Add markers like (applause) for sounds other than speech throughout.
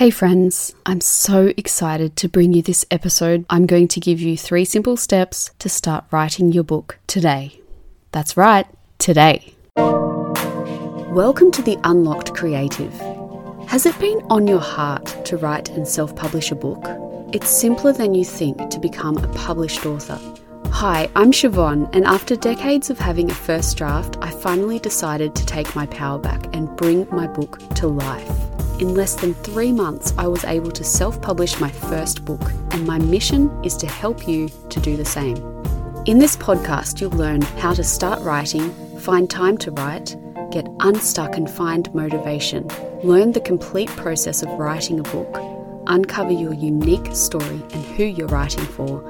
Hey friends, I'm so excited to bring you this episode. I'm going to give you three simple steps to start writing your book today. That's right, today. Welcome to the Unlocked Creative. Has it been on your heart to write and self publish a book? It's simpler than you think to become a published author. Hi, I'm Siobhan, and after decades of having a first draft, I finally decided to take my power back and bring my book to life. In less than three months, I was able to self publish my first book, and my mission is to help you to do the same. In this podcast, you'll learn how to start writing, find time to write, get unstuck and find motivation, learn the complete process of writing a book, uncover your unique story and who you're writing for,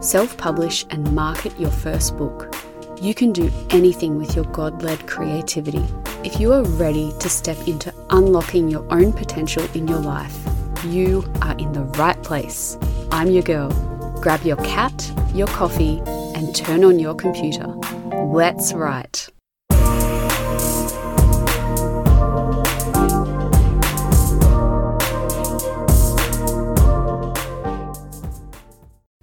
self publish and market your first book. You can do anything with your God led creativity. If you are ready to step into unlocking your own potential in your life, you are in the right place. I'm your girl. Grab your cat, your coffee, and turn on your computer. Let's write.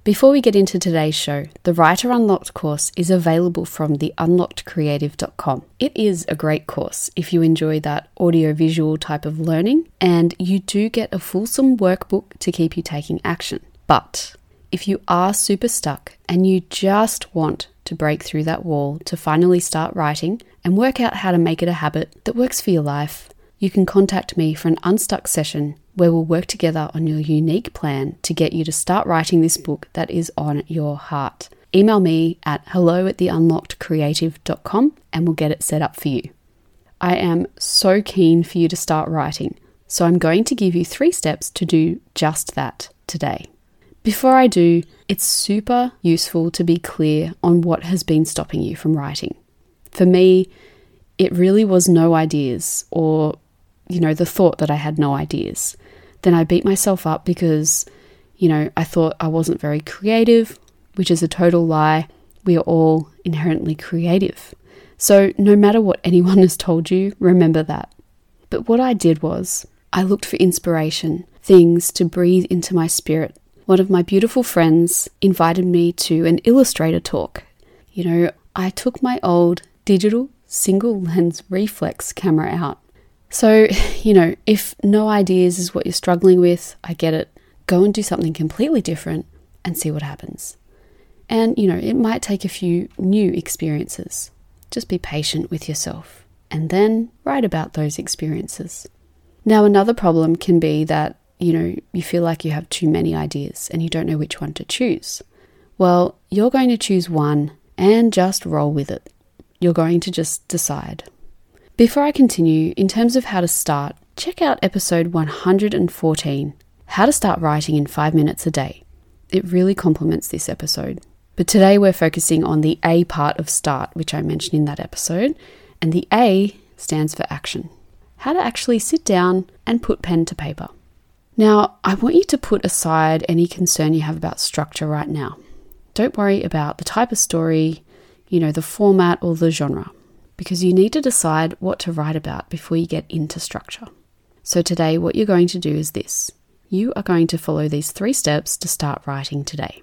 Before we get into today's show, the Writer Unlocked course is available from the unlockedcreative.com. It is a great course if you enjoy that audio-visual type of learning, and you do get a fulsome workbook to keep you taking action. But if you are super stuck and you just want to break through that wall to finally start writing and work out how to make it a habit that works for your life, you can contact me for an unstuck session where we'll work together on your unique plan to get you to start writing this book that is on your heart. Email me at hello at theunlockedcreative.com and we'll get it set up for you. I am so keen for you to start writing, so I'm going to give you three steps to do just that today. Before I do, it's super useful to be clear on what has been stopping you from writing. For me, it really was no ideas or you know, the thought that I had no ideas. Then I beat myself up because, you know, I thought I wasn't very creative, which is a total lie. We are all inherently creative. So, no matter what anyone (laughs) has told you, remember that. But what I did was, I looked for inspiration, things to breathe into my spirit. One of my beautiful friends invited me to an illustrator talk. You know, I took my old digital single lens reflex camera out so, (laughs) you know, if no ideas is what you're struggling with, I get it. Go and do something completely different and see what happens. And, you know, it might take a few new experiences. Just be patient with yourself and then write about those experiences. Now, another problem can be that, you know, you feel like you have too many ideas and you don't know which one to choose. Well, you're going to choose one and just roll with it. You're going to just decide before I continue, in terms of how to start, check out episode 114 How to Start Writing in 5 Minutes a Day. It really complements this episode. But today we're focusing on the A part of start, which I mentioned in that episode, and the A stands for action. How to actually sit down and put pen to paper. Now, I want you to put aside any concern you have about structure right now. Don't worry about the type of story, you know, the format or the genre because you need to decide what to write about before you get into structure. So, today, what you're going to do is this you are going to follow these three steps to start writing today.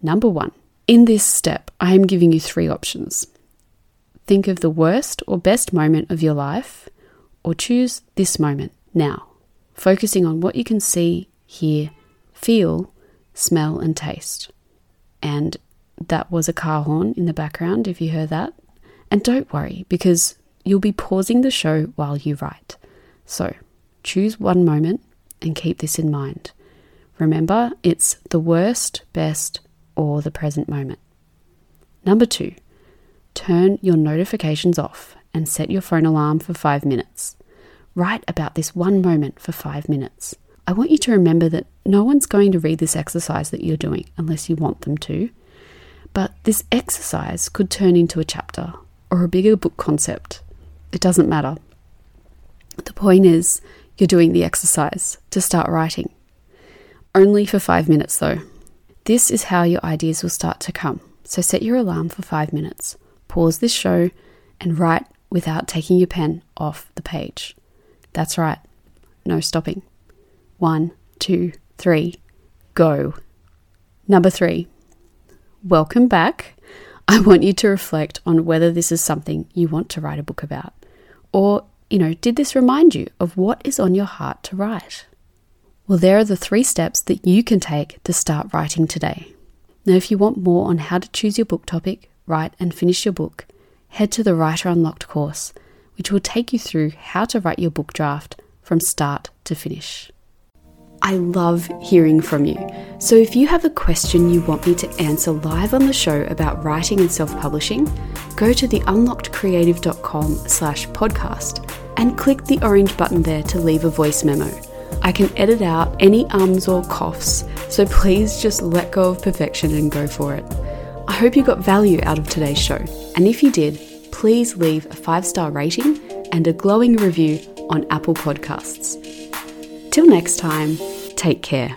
Number one, in this step, I am giving you three options. Think of the worst or best moment of your life, or choose this moment now, focusing on what you can see, hear, feel, smell, and taste. And that was a car horn in the background, if you heard that. And don't worry, because you'll be pausing the show while you write. So choose one moment and keep this in mind. Remember, it's the worst, best, or the present moment. Number two, turn your notifications off and set your phone alarm for five minutes. Write about this one moment for five minutes. I want you to remember that no one's going to read this exercise that you're doing unless you want them to. But this exercise could turn into a chapter or a bigger book concept. It doesn't matter. The point is, you're doing the exercise to start writing. Only for five minutes, though. This is how your ideas will start to come. So set your alarm for five minutes, pause this show, and write without taking your pen off the page. That's right, no stopping. One, two, three, go. Number three, welcome back. I want you to reflect on whether this is something you want to write a book about. Or, you know, did this remind you of what is on your heart to write? Well, there are the three steps that you can take to start writing today. Now, if you want more on how to choose your book topic, write and finish your book, head to the Writer Unlocked course, which will take you through how to write your book draft from start to finish. I love hearing from you. So if you have a question you want me to answer live on the show about writing and self-publishing, go to theunlockedcreative.com slash podcast and click the orange button there to leave a voice memo. I can edit out any ums or coughs, so please just let go of perfection and go for it. I hope you got value out of today's show, and if you did, please leave a five star rating and a glowing review on Apple Podcasts. Till next time, take care.